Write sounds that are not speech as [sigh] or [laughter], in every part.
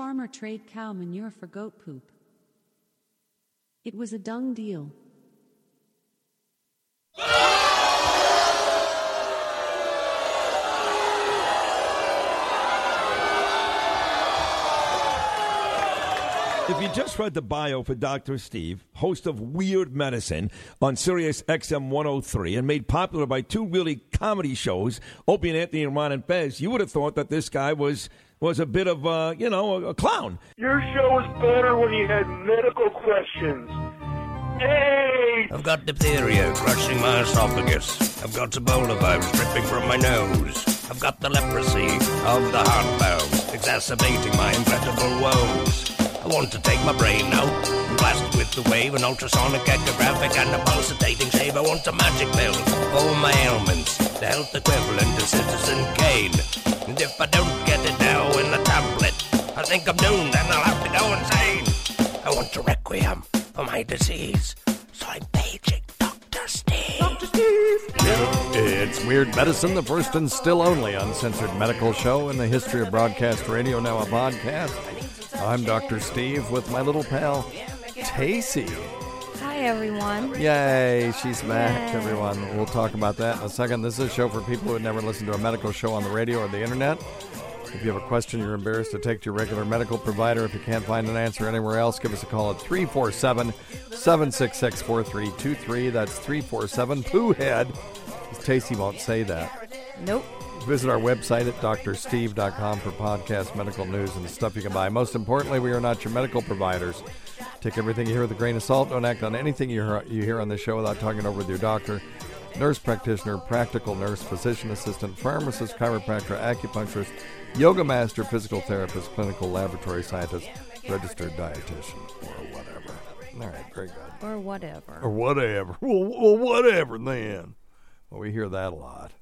Farmer trade cow manure for goat poop. It was a dung deal. If you just read the bio for Dr. Steve, host of Weird Medicine on Sirius XM 103 and made popular by two really comedy shows, Opie and Anthony and Ron and Fez, you would have thought that this guy was was a bit of uh, you know, a, a clown. Your show was better when you had medical questions. Hey! I've got diphtheria crushing my esophagus. I've got Ebola virus dripping from my nose. I've got the leprosy of the heart valve exacerbating my incredible woes. I want to take my brain out and blast it with the wave, an ultrasonic echographic and a pulsating shave. I want a magic pill for all my ailments, the health equivalent of Citizen Kane. And if I don't get it now in a tablet, I think I'm doomed and I'll have to go insane. I want a requiem for my disease, so I'm paging Dr. Steve. Dr. Steve! It's Weird Medicine, the first and still only uncensored medical show in the history of broadcast radio, now a podcast. I'm Dr. Steve with my little pal, Tacie. Hi, everyone. Yay, she's back, Yay. everyone. We'll talk about that in a second. This is a show for people who have never listened to a medical show on the radio or the internet. If you have a question you're embarrassed to take to your regular medical provider, if you can't find an answer anywhere else, give us a call at 347 766 4323. That's 347 Pooh Head. Tacie won't say that. Nope. Visit our website at drsteve.com for podcast, medical news, and stuff you can buy. Most importantly, we are not your medical providers. Take everything you hear with a grain of salt. Don't act on anything you hear, you hear on this show without talking over with your doctor, nurse practitioner, practical nurse, physician assistant, pharmacist, chiropractor, acupuncturist, yoga master, physical therapist, clinical laboratory scientist, registered dietitian, or whatever. All right, very good. Or whatever. Or whatever. [laughs] Well, well whatever then. Well, we hear that a lot.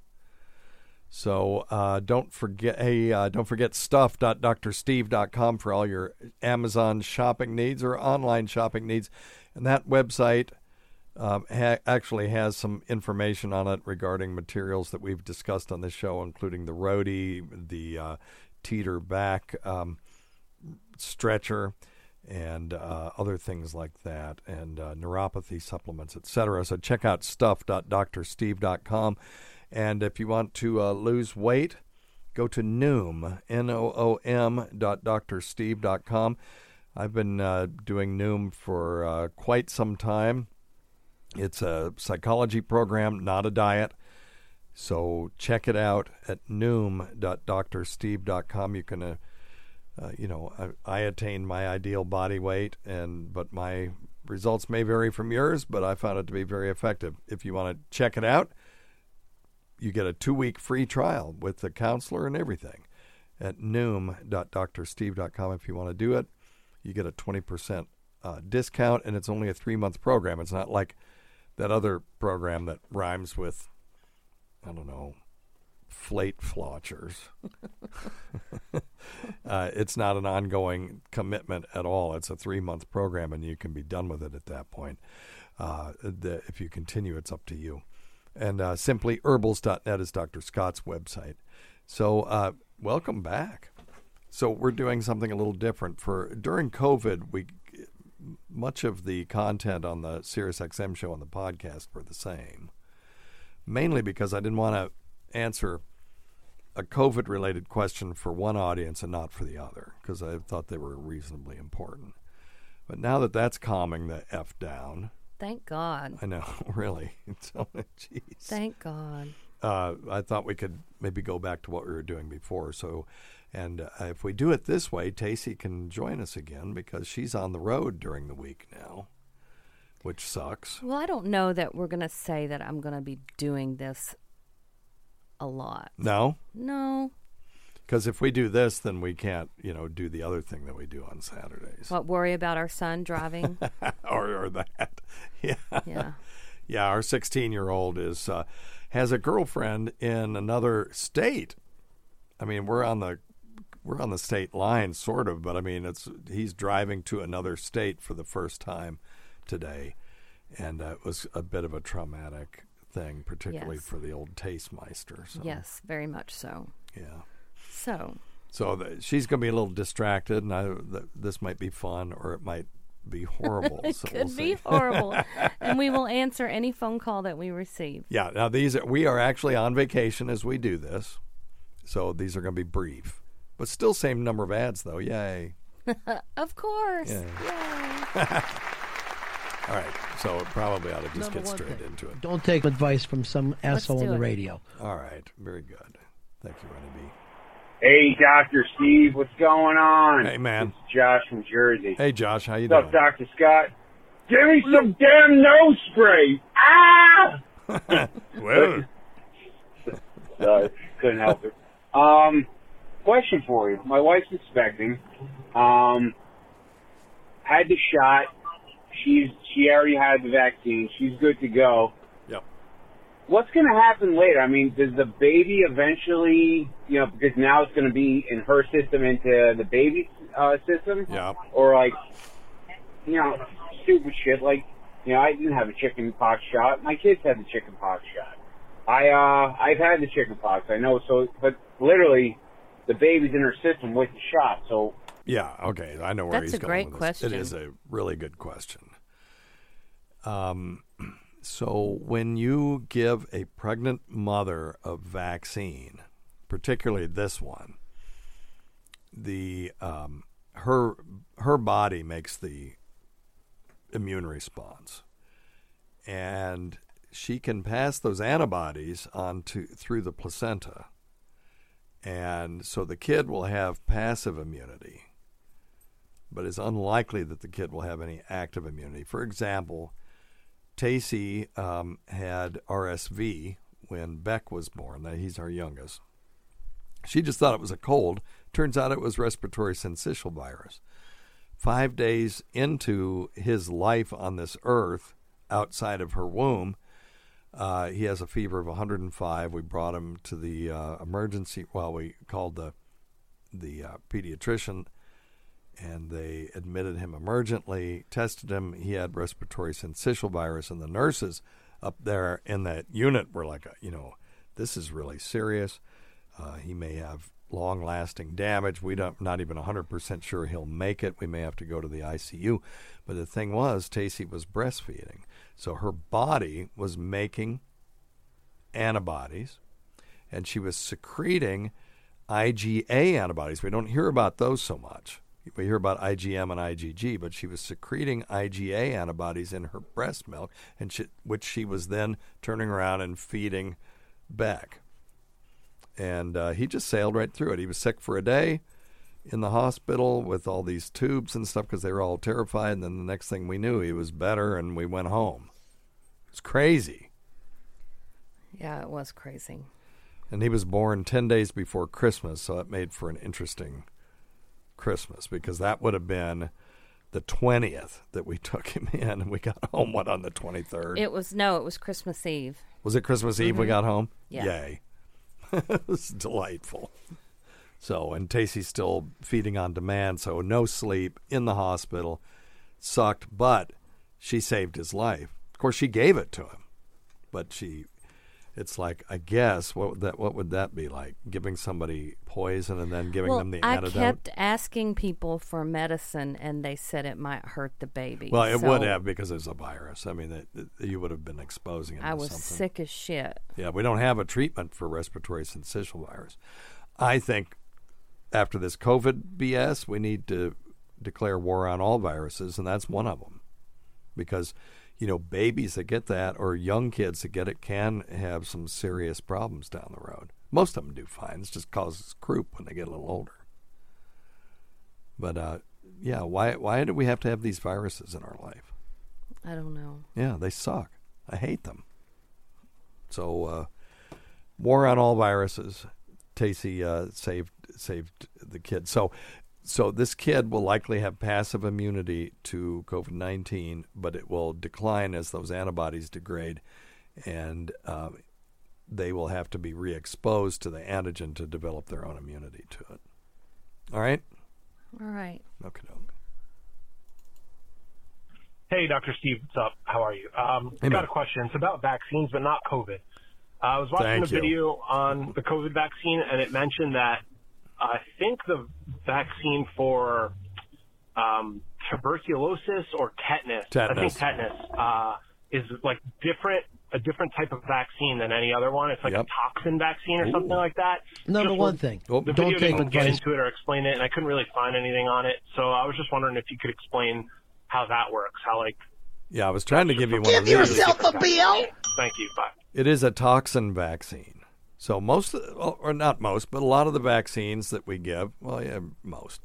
So uh, don't forget, hey, uh, don't forget stuff.drsteve.com for all your Amazon shopping needs or online shopping needs, and that website um, ha- actually has some information on it regarding materials that we've discussed on this show, including the roadie, the uh, teeter back um, stretcher, and uh, other things like that, and uh, neuropathy supplements, etc. So check out stuff.drsteve.com. And if you want to uh, lose weight, go to Noom, N-O-O-M dot drsteve.com. I've been uh, doing Noom for uh, quite some time. It's a psychology program, not a diet. So check it out at noom.drsteve.com. You can, uh, uh, you know, I, I attained my ideal body weight, and but my results may vary from yours, but I found it to be very effective. If you want to check it out, you get a two week free trial with the counselor and everything at noom.drsteve.com. If you want to do it, you get a 20% uh, discount, and it's only a three month program. It's not like that other program that rhymes with, I don't know, flate flotchers. [laughs] uh, it's not an ongoing commitment at all. It's a three month program, and you can be done with it at that point. Uh, the, if you continue, it's up to you. And uh, simplyherbals.net is Dr. Scott's website. So, uh, welcome back. So, we're doing something a little different. For during COVID, we much of the content on the SiriusXM show and the podcast were the same, mainly because I didn't want to answer a COVID related question for one audience and not for the other, because I thought they were reasonably important. But now that that's calming the F down, Thank God. I know, [laughs] really. [laughs] So, jeez. Thank God. Uh, I thought we could maybe go back to what we were doing before. So, and uh, if we do it this way, Tacie can join us again because she's on the road during the week now, which sucks. Well, I don't know that we're going to say that I'm going to be doing this a lot. No, No. because if we do this, then we can't, you know, do the other thing that we do on Saturdays, What, worry about our son driving? [laughs] or or that. [laughs] Yeah, yeah. yeah. Our 16 year old is uh, has a girlfriend in another state. I mean, we're on the we're on the state line, sort of, but I mean, it's he's driving to another state for the first time today, and uh, it was a bit of a traumatic thing, particularly Yes. for the old Tastemaster. So, Yes, very much so. yeah. So, So the, she's going to be a little distracted, and I, th- this might be fun, or it might be horrible. [laughs] it so could we'll be horrible. [laughs] and we will answer any phone call that we receive. Yeah. Now these are, we are actually on vacation as we do this, so these are going to be brief, but still same number of ads though. Yay! [laughs] of course. Yeah. [laughs] All right. So probably ought to just Number get straight thing, into it. Don't take advice from some asshole do on the it. radio. All right. Very good. Thank you, Rennie B. Hey, Dr. Steve, what's going on? Hey, man. It's Josh from Jersey. Hey, Josh. How you What's up, doing? Dr. Scott? Give me some damn nose spray. Ah! [laughs] Well, Sorry, couldn't help it. Um, question for you. My wife's expecting. Um, had the shot. She's she already had the vaccine. She's good to go. Yep. What's going to happen later? I mean, does the baby eventually, you know, because now it's going to be in her system into the baby's uh, system, yeah. or like, you know, stupid shit like, you know, I didn't have a chicken pox shot. My kids had the chicken pox shot. I uh I've had the chicken pox. I know. So, but literally, the baby's in her system with the shot. So Yeah, okay. I know where That's he's going great with this. question. It is a really good question. Um, so when you give a pregnant mother a vaccine, particularly this one, the um, her her body makes the immune response, and she can pass those antibodies on to through the placenta, and so the kid will have passive immunity but it's unlikely that the kid will have any active immunity. For example, Tacie um, had RSV when Beck was born. That he's our youngest. She just thought it was a cold. Turns out it was respiratory syncytial virus. Five days into his life on this earth, outside of her womb, uh, he has a fever of 105. We brought him to the uh, emergency. Well, we called the the uh, pediatrician and they admitted him emergently, tested him. He had respiratory syncytial virus, and the nurses up there in that unit were like, you know, this is really serious. Uh, he may have long lasting damage. We don't, not even 100% sure he'll make it. We may have to go to the ICU. But the thing was, Tacie was breastfeeding. So her body was making antibodies, and she was secreting IgA antibodies. We don't hear about those so much. We hear about IgM and IgG, but she was secreting IgA antibodies in her breast milk, and she, which she was then turning around and feeding Beck. And uh, he just sailed right through it. He was sick for a day in the hospital with all these tubes and stuff because they were all terrified. And then the next thing we knew, he was better, and we went home. It's crazy. Yeah, it was crazy. And he was born 10 days before Christmas, so it made for an interesting Christmas because that would have been the 20th that we [laughs] took him in and we got home what on the 23rd It was no, it was Christmas Eve. was it christmas eve we Mhm. got home Yeah. yay [laughs] it was delightful. So, and Tacie's still feeding on demand, so no sleep in the hospital. Sucked, but she saved his life. Of course, she gave it to him, but she. It's like I guess what would that what would that be like? Giving somebody poison and then giving well, them the I antidote. kept asking people for medicine, and they said it might hurt the baby. well, it would have because it's a virus. I mean, it, it- you would have been exposing it. I was something. sick as shit. Yeah, we don't have a treatment for respiratory syncytial virus. I think after this COVID BS, we need to declare war on all viruses, and that's one of them. Because, you know, babies that get that or young kids that get it can have some serious problems down the road. Most of them do fine. It just causes croup when they get a little older. But, uh, yeah, why, why do we have to have these viruses in our life? I don't know. Yeah, they suck. I hate them. So, uh, war on all viruses. Tacie uh, saved saved the kid. So, so this kid will likely have passive immunity to COVID nineteen, but it will decline as those antibodies degrade, and uh, they will have to be re-exposed to the antigen to develop their own immunity to it. All right. All right. Okay. Hey, Dr. Steve, what's up? How are you? Um, Hey, got man. a question. It's about vaccines, but not COVID. Uh, I was watching Thank a you. video on the COVID vaccine, and it mentioned that I think the vaccine for um, tuberculosis or tetanus, I think Tetanus. tetanus, uh, is like different, a different type of vaccine than any other one. It's like Yep. a toxin vaccine or something like that. Number Just one was- thing, the don't video take didn't get advice. into it or explain it, and I couldn't really find anything on it. So I was just wondering if you could explain how that works. How like Yeah, I was trying to give you one. Give of these. yourself a bill. Thank you. Bye. It is a toxin vaccine. So most, or not most, but a lot of the vaccines that we give, well, yeah, most,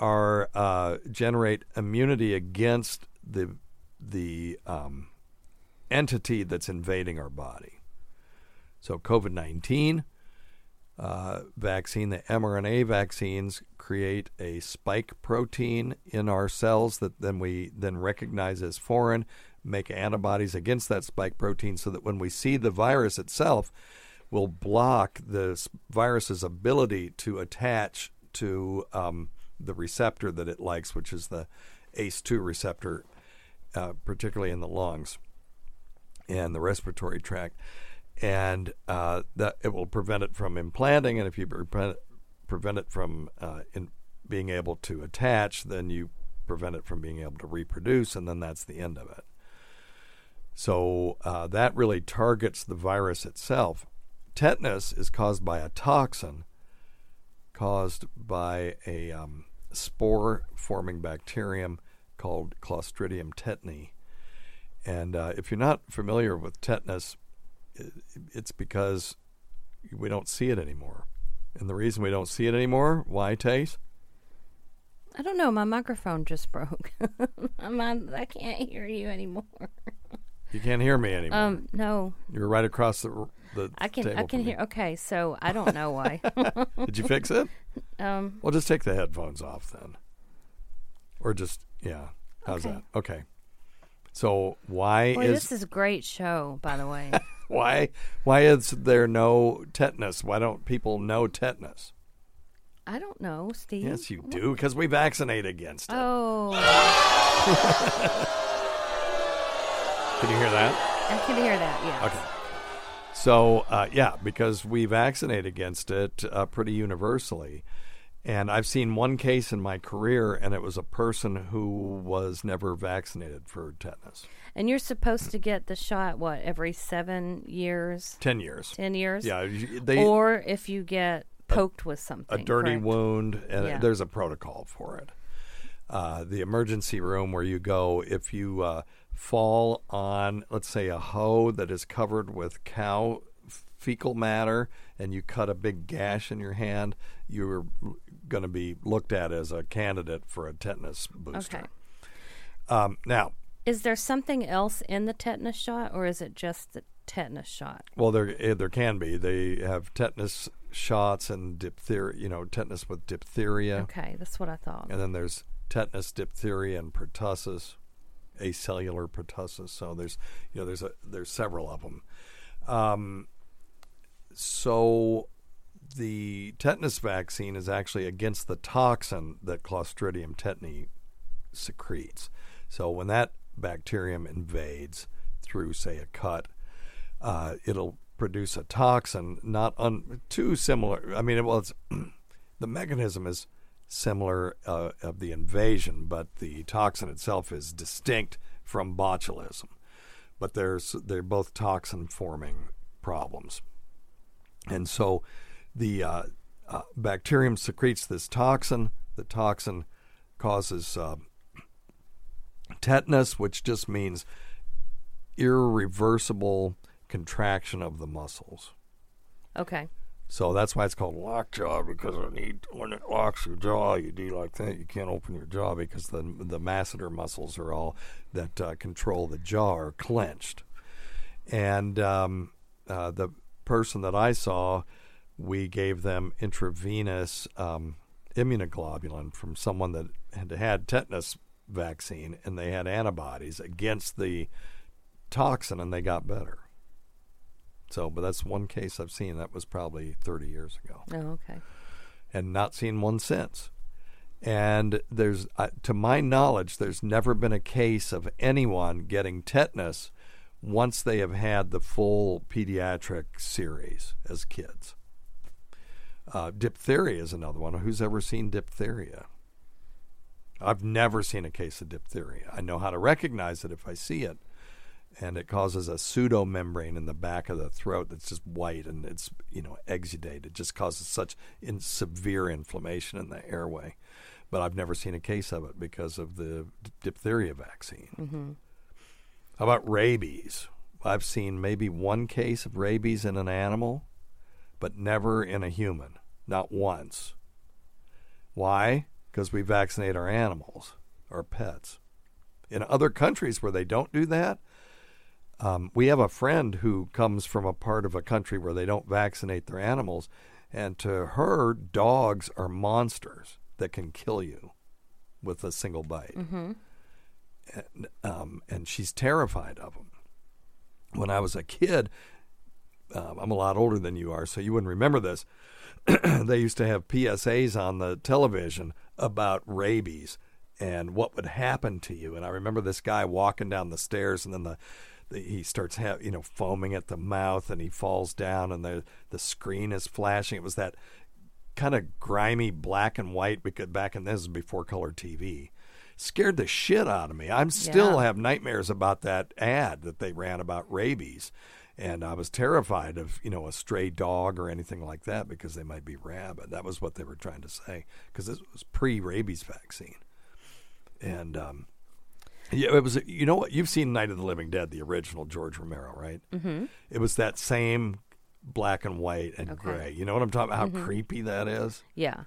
are uh, generate immunity against the the um, entity that's invading our body. So COVID nineteen uh, vaccine, the mRNA vaccines create a spike protein in our cells that then we then recognize as foreign, make antibodies against that spike protein, so that when we see the virus itself, we'll block the virus's ability to attach to um, the receptor that it likes, which is the ACE2 receptor, uh, particularly in the lungs and the respiratory tract, and uh, that it will prevent it from implanting. And if you prevent prevent it from uh, in being able to attach, then you prevent it from being able to reproduce, and then that's the end of it. So uh, that really targets the virus itself. Tetanus is caused by a toxin caused by a um, spore forming bacterium called Clostridium tetani. And uh, if you're not familiar with tetanus, it's because we don't see it anymore. And the reason we don't see it anymore, why, Tace? I don't know. My microphone just [laughs] broke. [laughs] I'm on, I can't hear you anymore. [laughs] You can't hear me anymore. Um, no. You're right across the the I can. I can hear. Okay, so I don't know why. [laughs] [laughs] Did you fix it? Um. Well, just take the headphones off then, or just yeah. How's Okay. that? Okay. So why Boy, is this is a great show, by the way. [laughs] why why is there no tetanus? Why don't people know tetanus? I don't know, Steve. Yes, you do because we vaccinate against it. Oh, Can you hear that? I can hear that. Yeah. Okay. So uh, yeah, because we vaccinate against it uh, pretty universally, and I've seen one case in my career, and it was a person who was never vaccinated for tetanus. And you're supposed to get the shot what every seven years? Ten years. Ten years. Yeah, they- or if you get poked with something. a dirty correct? wound, and Yeah. there's a protocol for it. Uh, the emergency room where you go if you uh, fall on, let's say, a hoe that is covered with cow fecal matter, and you cut a big gash in your hand, you're going to be looked at as a candidate for a tetanus booster. Okay. Um, now, Is there something else in the tetanus shot, or is it just the tetanus shot? Well, there eh, there can be. They have tetanus shots and diphtheria. You know, tetanus with diphtheria. Okay, that's what I thought. And then there's tetanus, diphtheria, and pertussis, acellular pertussis. So there's you know there's a there's several of them. Um, so the tetanus vaccine is actually against the toxin that Clostridium tetani secretes. So when that bacterium invades through, say, a cut, uh, it'll produce a toxin not un- too similar. I mean, well, it's [clears throat] the mechanism is similar uh, of the invasion, but the toxin itself is distinct from botulism. But there's they're both toxin forming problems, and so the uh, uh, bacterium secretes this toxin. The toxin causes uh, tetanus, which just means irreversible contraction of the muscles. Okay. So that's why it's called lockjaw because when it locks your jaw, you do like that. You can't open your jaw because the the masseter muscles are all that uh, control the jaw are clenched. And um, uh, the person that I saw, we gave them intravenous um, immunoglobulin from someone that had had tetanus vaccine, and they had antibodies against the toxin, and they got better. So, but that's one case I've seen. That was probably 30 years ago. Oh, okay. And not seen one since. And there's, uh, to my knowledge, there's never been a case of anyone getting tetanus once they have had the full pediatric series as kids. Uh, diphtheria is another one. Who's ever seen diphtheria? I've never seen a case of diphtheria. I know how to recognize it if I see it, and it causes a pseudomembrane in the back of the throat that's just white and it's you know exudate. It just causes such in severe inflammation in the airway. But I've never seen a case of it because of the diphtheria vaccine. Mm-hmm. How about rabies? I've seen maybe one case of rabies in an animal, but never in a human. Not once. Why? Because we vaccinate our animals, our pets. In other countries where they don't do that, um, we have a friend who comes from a part of a country where they don't vaccinate their animals, and to her, dogs are monsters that can kill you with a single bite. Mm-hmm. And, um, and she's terrified of them. When I was a kid, um, I'm a lot older than you are, so you wouldn't remember this. [clears throat] they used to have PSAs on the television about rabies and what would happen to you. And I remember this guy walking down the stairs, and then the the, he starts ha- you know foaming at the mouth and he falls down and the the screen is flashing. It was that kind of grimy black and white because back in this is before color TV scared the shit out of me. I'm still Yeah. have nightmares about that ad that they ran about rabies. And I was terrified of you know a stray dog or anything like that because they might be rabid. That was what they were trying to say because this was pre-rabies vaccine. And um yeah, it was. You know what? You've seen Night of the Living Dead, the original George Romero, right? Mhm. It was that same black and white and Okay. gray. You know what I'm talking about? How Mhm. creepy that is. Yeah,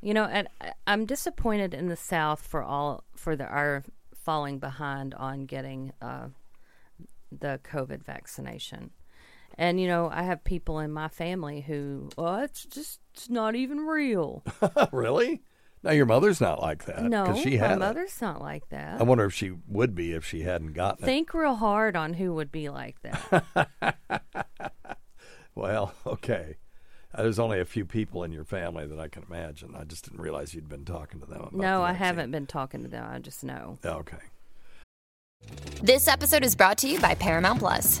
you know, and I'm disappointed in the South for all for the our falling behind on getting uh, the COVID vaccination. And you know, I have people in my family who, oh, it's just it's not even real. [laughs] really? Now your mother's not like that. no, 'cause she my had it. mother's not like that. I wonder if she would be if she hadn't gotten it. Think real hard on who would be like that. [laughs] Well, okay. Uh, There's only a few people in your family that I can imagine. I just didn't realize you'd been talking to them. About no, the I haven't been talking to them. I just know. Okay. This episode is brought to you by Paramount Plus.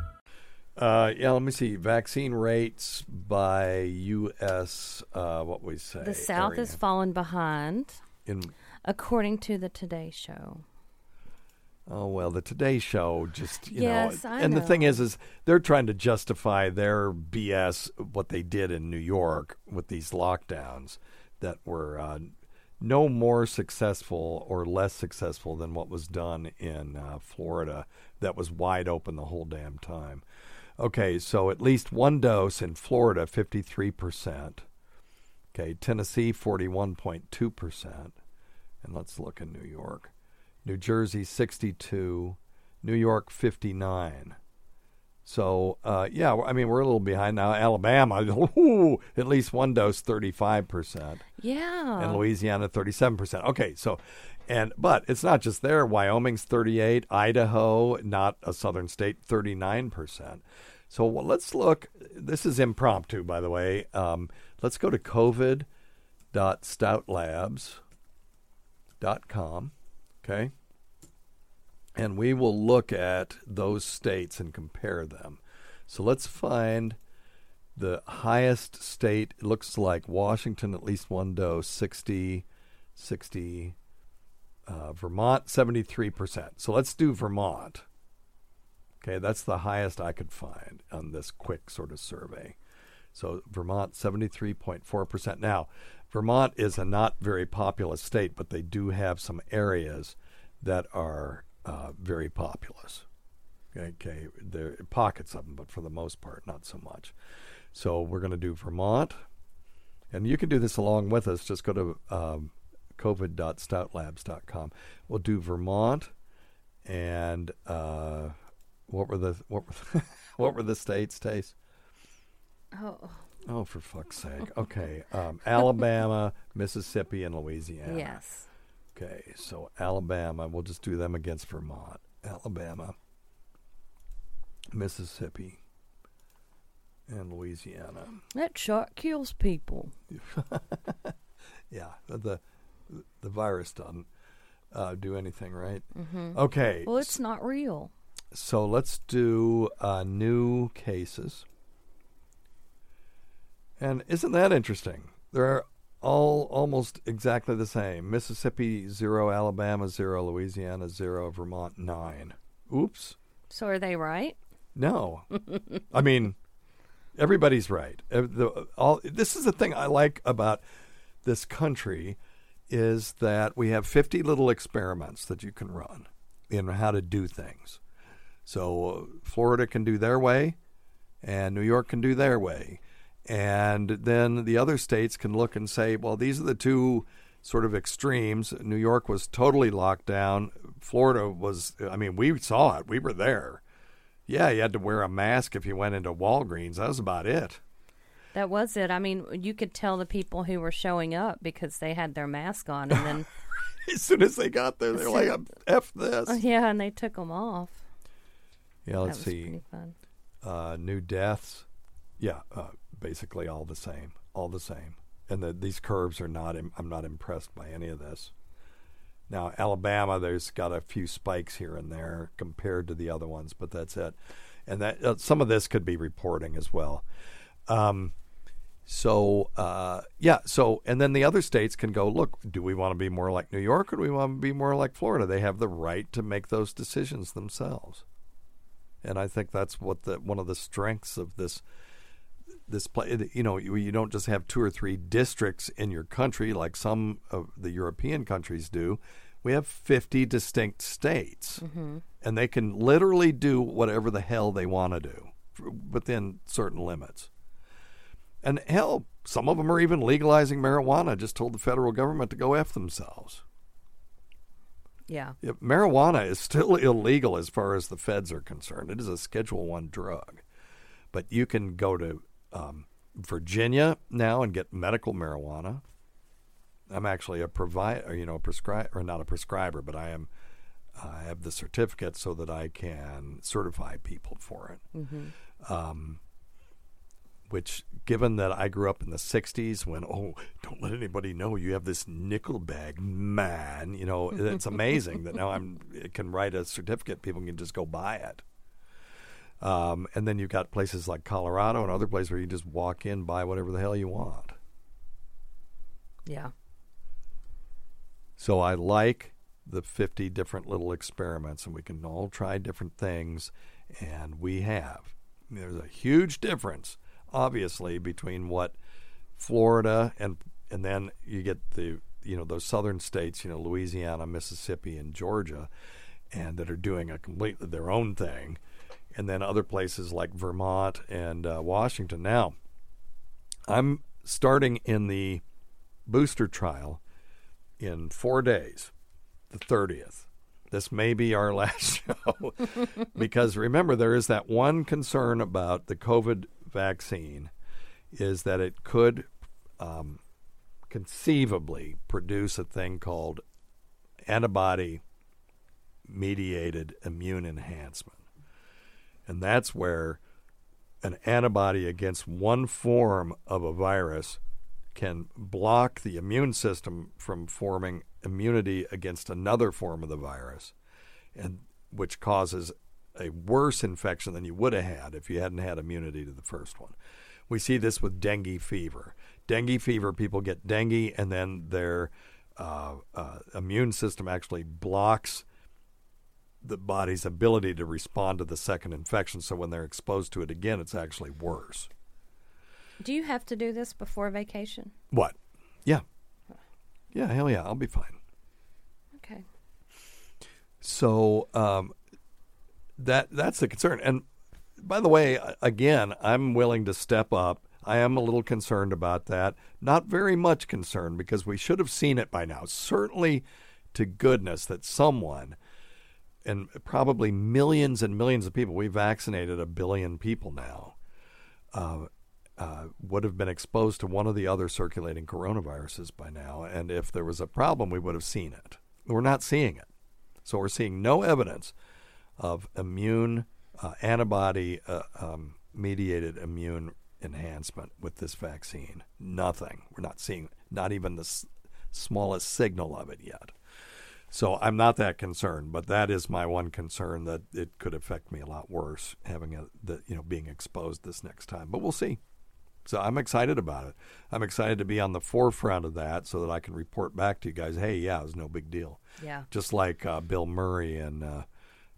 Uh, yeah, let me see. Vaccine rates by U.S. Uh, what we say. The South area. has fallen behind, in according to the Today Show. Oh well, the Today Show just you Yes, know, I and the thing is, is they're trying to justify their BS what they did in New York with these lockdowns that were uh, no more successful or less successful than what was done in uh, Florida. That was wide open the whole damn time. Okay, so at least one dose in Florida, fifty-three percent. Okay, Tennessee, forty-one point two percent, and let's look in New York. New Jersey 62, New York 59. So, uh, yeah, I mean, we're a little behind now. Alabama, [laughs] ooh, at least one dose, 35%. Yeah. And Louisiana, 37%. Okay, so, and, but it's not just there. Wyoming's 38, Idaho, not a southern state, 39%. So well, let's look. This is impromptu, by the way. Um, let's go to covid.stoutlabs.com. Okay. And we will look at those states and compare them. So let's find the highest state. It looks like Washington, at least one dose, 60, 60, uh, Vermont, 73%. So let's do Vermont. Okay, that's the highest I could find on this quick sort of survey. So Vermont, 73.4%. Now, Vermont is a not very populous state, but they do have some areas that are uh, very populous. Okay, there are pockets of them, but for the most part, not so much. So we're going to do Vermont, and you can do this along with us. Just go to um, covid.stoutlabs.com. We'll do Vermont, and uh, what were the what were, [laughs] what were the states, Tace? Oh. Oh, for fuck's sake. Okay. Um, Alabama, [laughs] Mississippi, and Louisiana. Yes. Okay. So Alabama, we'll just do them against Vermont. Alabama, Mississippi, and Louisiana. That shot kills people. [laughs] yeah. The the virus doesn't uh, do anything, right? Mhm. Okay. Well, it's not real. So let's do uh, new cases. And isn't that interesting? They're all almost exactly the same. Mississippi zero, Alabama zero, Louisiana zero, Vermont nine. Oops. So are they right? No. I mean, everybody's right. The- all, this is the thing I like about this country is that we have 50 little experiments that you can run in how to do things. So Florida can do their way, and New York can do their way. And then the other states can look and say, well, these are the two sort of extremes. New York was totally locked down. Florida was, I mean, we saw it. We were there. Yeah, you had to wear a mask if you went into Walgreens. That was about it. That was it. I mean, you could tell the people who were showing up because they had their mask on, and then [laughs] As soon as they got there, they're like, [laughs] F this. Yeah, and they took them off. Yeah, let's see. Uh, new deaths. Yeah, uh, basically all the same. All the same. And the, these curves are not, im- I'm not impressed by any of this. Now, Alabama, there's got a few spikes here and there compared to the other ones, but that's it. And that uh, some of this could be reporting as well. Um, so uh, yeah, so and then the other states can go look. Do we want to be more like New York, or do we want to be more like Florida? They have the right to make those decisions themselves, and I think that's what the one of the strengths of this this play. You know, you, you don't just have two or three districts in your country like some of the European countries do. We have fifty distinct states, Mhm. and they can literally do whatever the hell they want to do within certain limits. And hell, some of them are even legalizing marijuana. Just told the federal government to go f themselves. Yeah. Marijuana is still [laughs] illegal as far as the feds are concerned. It is a Schedule One drug, but you can go to um, Virginia now and get medical marijuana. I'm actually a provider, you know, a prescriber, or not a prescriber, but I am. I have the certificate so that I can certify people for it. Mhm. Um, which, given that I grew up in the '60s, when oh, don't let anybody know you have this nickel bag, man, you know, it's amazing that now I'm it can write a certificate. People can just go buy it. Um, and then you've got places like Colorado and other places where you just walk in, buy whatever the hell you want. Yeah. So I like the 50 different little experiments, and we can all try different things, and we have. There's a huge difference, obviously, between what Florida and and then you get the you know those southern states, you know Louisiana, Mississippi, and Georgia, and that are doing a completely their own thing, and then other places like Vermont and uh, Washington. Now, I'm starting in the booster trial in four days, the 30th. This may be our [laughs] last show because remember, there is that one concern about the COVID vaccine is that it could um, conceivably produce a thing called antibody mediated immune enhancement. And that's where an antibody against one form of a virus can block the immune system from forming immunity against another form of the virus, and which causes a worse infection than you would have had if you hadn't had immunity to the first one. We see this with dengue fever. Dengue fever, people get dengue, and then their uh, uh, immune system actually blocks the body's ability to respond to the second infection. So when they're exposed to it again, it's actually worse. Do you have to do this before vacation? What? Yeah. Yeah, hell yeah, I'll be fine. Okay. So um, that that's the concern. And by the way, again, I'm willing to step up. I am a little concerned about that. Not very much concerned because we should have seen it by now. Certainly to goodness that someone and probably millions and millions of people, we vaccinated a billion people now, uh, uh, would have been exposed to one of the other circulating coronaviruses by now. And if there was a problem, we would have seen it. We're not seeing it. So we're seeing no evidence of immune uh, antibody uh, um, mediated immune enhancement with this vaccine. Nothing. We're not seeing not even the s- smallest signal of it yet. So I'm not that concerned, but that is my one concern that it could affect me a lot worse having a the, you know being exposed this next time. But we'll see. So I'm excited about it. I'm excited to be on the forefront of that so that I can report back to you guys. Hey, yeah, it was no big deal. Yeah. Just like uh, Bill Murray and uh,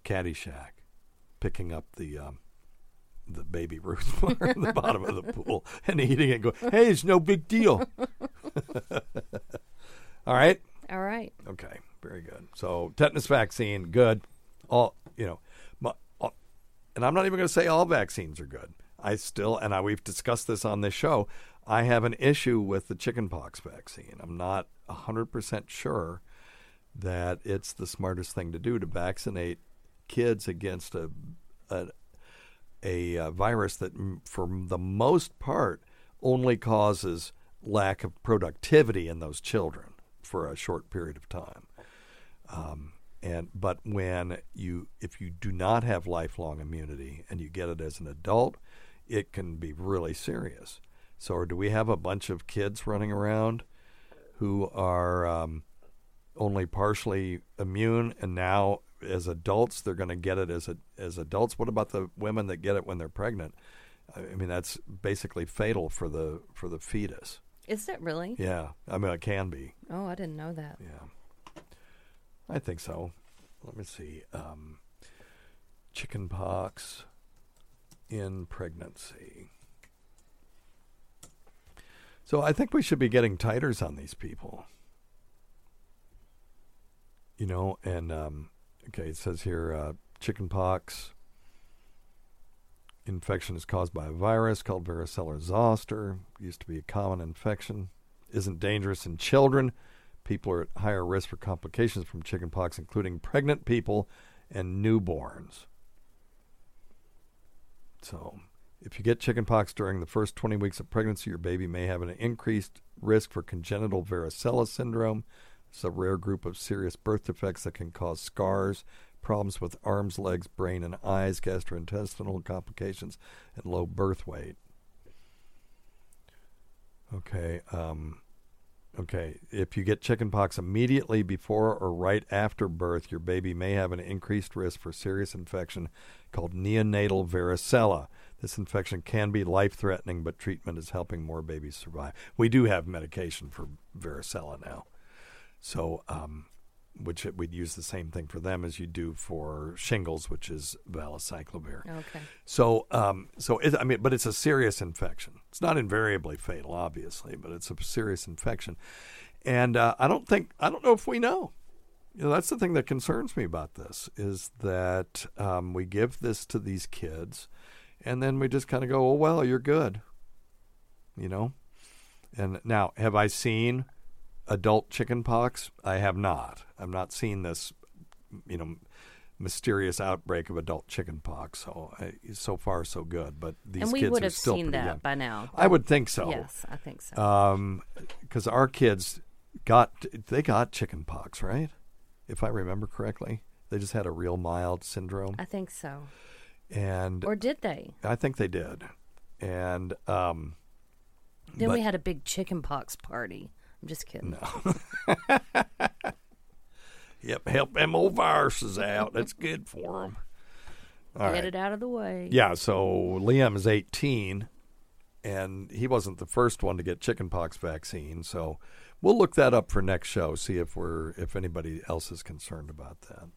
Caddyshack picking up the um, the baby Ruth [laughs] at the bottom of the pool [laughs] and eating it. And go, hey, it's no big deal. [laughs] All right. All right. Okay. Very good. So tetanus vaccine, good. All you know, my, all, and I'm not even going to say all vaccines are good. I still, and I, we've discussed this on this show. I have an issue with the chickenpox vaccine. I'm not 100% sure that it's the smartest thing to do to vaccinate kids against a a, a, uh virus that, for the most part, only causes lack of productivity in those children for a short period of time. Um, and but when you if you do not have lifelong immunity and you get it as an adult, it can be really serious. So, do we have a bunch of kids running around who are um, only partially immune, and now as adults they're going to get it as a, as adults? What about the women that get it when they're pregnant? I mean, that's basically fatal for the for the fetus. Is it really? Yeah, I mean, it can be. Oh, I didn't know that. Yeah. I think so. Let me see. Um, chicken pox in pregnancy. So I think we should be getting titers on these people. You know, and um, okay, it says here uh, chicken pox infection is caused by a virus called varicella zoster. Used to be a common infection. Isn't dangerous in children. People are at higher risk for complications from chickenpox, including pregnant people and newborns. So, if you get chickenpox during the first 20 weeks of pregnancy, your baby may have an increased risk for congenital varicella syndrome. It's a rare group of serious birth defects that can cause scars, problems with arms, legs, brain, and eyes, gastrointestinal complications, and low birth weight. Okay. Um, okay. If you get chickenpox immediately before or right after birth, your baby may have an increased risk for serious infection called neonatal varicella. This infection can be life threatening, but treatment is helping more babies survive. We do have medication for varicella now. So, um, which it, we'd use the same thing for them as you do for shingles, which is valacyclovir. Okay. So, um, so it, I mean, but it's a serious infection. It's not invariably fatal, obviously, but it's a serious infection. And uh, I don't think I don't know if we know. You know, that's the thing that concerns me about this is that um, we give this to these kids, and then we just kind of go, "Oh well, you're good," you know. And now, have I seen adult chickenpox? I have not. I've not seen this, you know, mysterious outbreak of adult chickenpox. So, I, so far, so good. But these and we kids would are have still seen that young. by now. I would think so. Yes, I think so. Um, because our kids got they got chickenpox, right? If I remember correctly, they just had a real mild syndrome, I think so. and Or did they? I think they did. And um, Then we had a big chickenpox party. I'm just kidding. No. [laughs] Yep, help them old viruses out. That's good for them. All Get right. it out of the way. Yeah, so Liam is 18, and he wasn't the first one to get chickenpox vaccine. So we'll look that up for next show. See if we're if anybody else is concerned about that.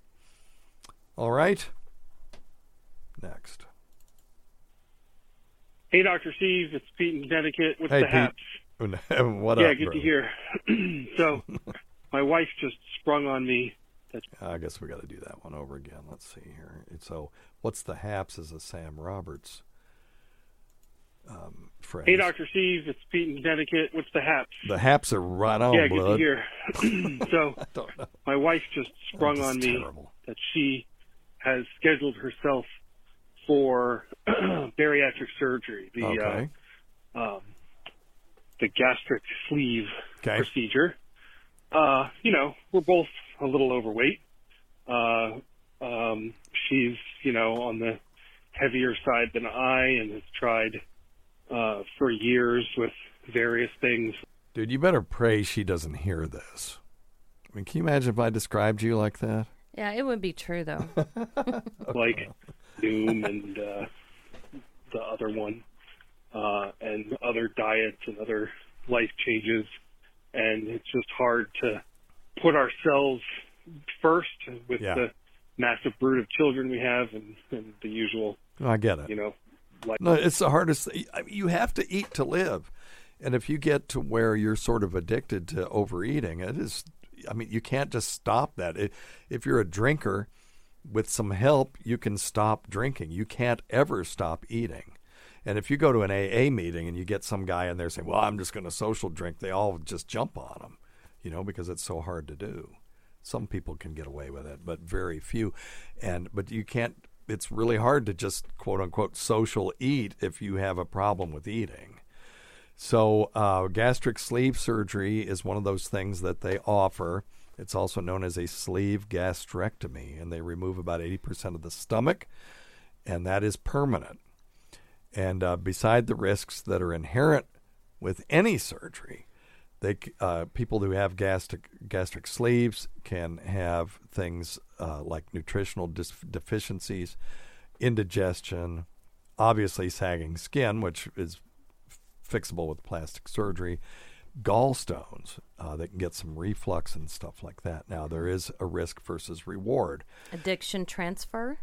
All right. Next. Hey, Dr. Steve, it's Pete in Connecticut. What's hey, the haps? Pete. [laughs] what yeah, up? good to hear. [clears throat] so, [laughs] my wife just sprung on me that I guess we got to do that one over again. Let's see here. So, what's the haps is a Sam Roberts um, phrase. Hey, Dr. Steve, it's Pete in Connecticut. What's the haps? The haps are right on, yeah, blood. good to hear. [laughs] [clears throat] so, my wife just sprung on me terrible. that she has scheduled herself for [clears throat] bariatric surgery, the Okay. uh, um, the gastric sleeve Okay. procedure. Uh, you know, we're both a little overweight. Uh, um, she's, you know, on the heavier side than I and has tried uh, for years with various things. Dude, you better pray she doesn't hear this. I mean, can you imagine if I described you like that? Yeah, it would be true though. [laughs] like Noom and uh, the other one, uh, and other diets and other life changes, and it's just hard to put ourselves first with Yeah. the massive brood of children we have and, and the usual, I get it. you know, life. No, it's the hardest. Mean, You have to eat to live, and if you get to where you're sort of addicted to overeating, it is. I mean, you can't just stop that. It, if you're a drinker, with some help, you can stop drinking. You can't ever stop eating. And if you go to an AA meeting and you get some guy in there saying, "Well, I'm just going to social drink," they all just jump on him, you know, because it's so hard to do. Some people can get away with it, but very few. And but you can't. It's really hard to just quote unquote social eat if you have a problem with eating. So uh, gastric sleeve surgery is one of those things that they offer. It's also known as a sleeve gastrectomy, and they remove about 80% of the stomach, and that is permanent. And uh, beside the risks that are inherent with any surgery, they uh, people who have gastric gastric sleeves can have things uh, like nutritional dis- deficiencies, indigestion, obviously sagging skin, which is fixable with plastic surgery, gallstones. Uh, they can get some reflux and stuff like that. Now there is a risk versus reward. Addiction transfer.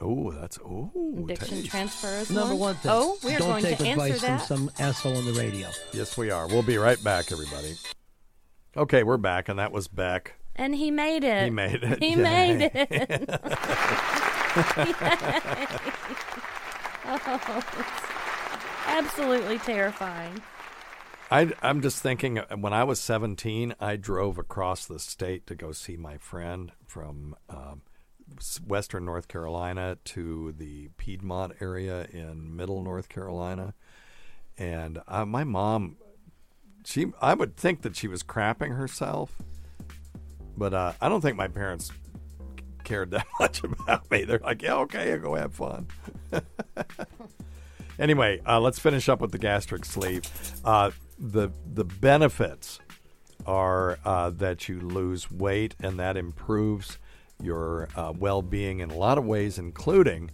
Oh, that's oh Addiction taste. transfer is Number one. one thing. Oh, we are don't going take to answer advice that. from some asshole on the radio. Yes, we are. We'll be right back, everybody. Okay, we're back, and that was Beck. And he made it. He made it. He [laughs] Yay. made it. [laughs] [laughs] oh, it's absolutely terrifying. I, I'm just thinking uh, when I was 17, I drove across the state to go see my friend from um, s- Western North Carolina to the Piedmont area in Middle North Carolina, and uh, my mom, she I would think that she was crapping herself, but uh, I don't think my parents cared that [laughs] much about me. They're like, yeah, okay, go have fun. [laughs] Anyway, uh, let's finish up with the gastric sleeve. Uh, the the benefits are uh, that you lose weight, and that improves your uh, well being in a lot of ways, including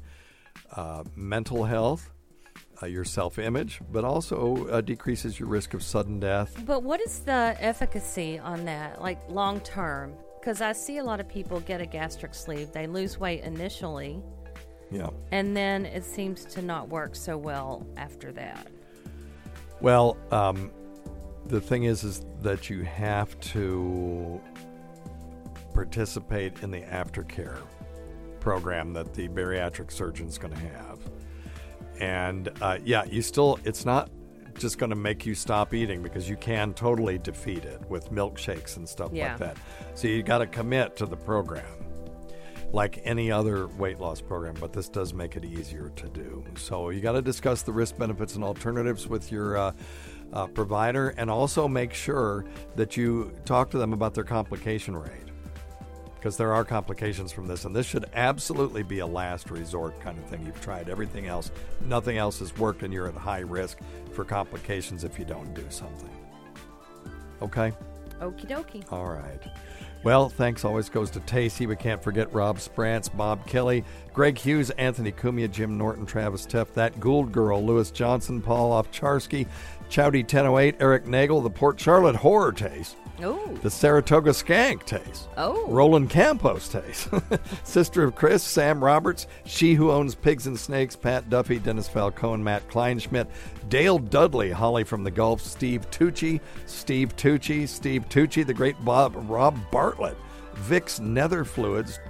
uh, mental health, uh, your self image, but also uh, decreases your risk of sudden death. But what is the efficacy on that, like long term? because I see a lot of people get a gastric sleeve. They lose weight initially, Yeah. and then it seems to not work so well after that. Well, um, the thing is, is that you have to participate in the aftercare program that the bariatric surgeon's going to have. And uh, yeah, you still, it's not just going to make you stop eating because you can totally defeat it with milkshakes and stuff Yeah. like that. So you got to commit to the program like any other weight loss program, but this does make it easier to do. So you got to discuss the risk, benefits, and alternatives with your uh, uh, provider, and also make sure that you talk to them about their complication rate. Because there are complications from this, and this should absolutely be a last resort kind of thing. You've tried everything else, nothing else has worked, and you're at high risk for complications if you don't do something. Okay? Okie dokie. All right. Well, thanks always goes to Tacie. We can't forget Rob Sprance, Bob Kelly, Greg Hughes, Anthony Cumia, Jim Norton, Travis Teff, That Gould Girl, Lewis Johnson, Paul Ofcharsky, Chowdy 1008, Eric Nagel, the Port Charlotte Horror Taste, Oh. the Saratoga Skank Taste, Oh. Roland Campos Taste, [laughs] Sister of Chris, Sam Roberts, She Who Owns Pigs and Snakes, Pat Duffy, Dennis Falcone, Matt Kleinschmidt, Dale Dudley, Holly from the Gulf, Steve Tucci, Steve Tucci, Steve Tucci, the great Bob Rob Bartlett, Vic's Nether Fluids,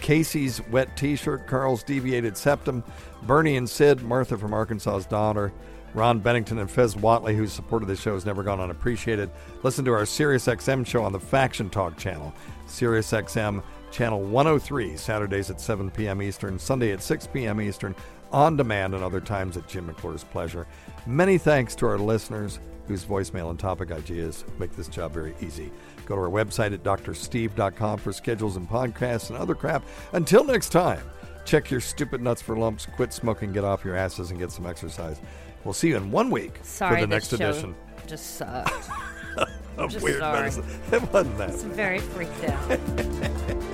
Casey's Wet T-shirt, Carl's Deviated Septum, Bernie and Sid, Martha from Arkansas's daughter, Ron Bennington and Fez Whatley, whose support of the show has never gone unappreciated. Listen to our SiriusXM show on the Faction Talk channel, SiriusXM channel 103, Saturdays at 7 p.m. Eastern, Sunday at 6 p.m. Eastern, on demand and other times at Jim McClure's pleasure. Many thanks to our listeners whose voicemail and topic ideas make this job very easy. Go to our website at drsteve.com for schedules and podcasts and other crap. Until next time, check your stupid nuts for lumps, quit smoking, get off your asses, and get some exercise. We'll see you in one week Sorry, for the next edition Just sucked. [laughs] of just Weird sorry. Medicine. [laughs] It wasn't that. I'm very freaked out. [laughs]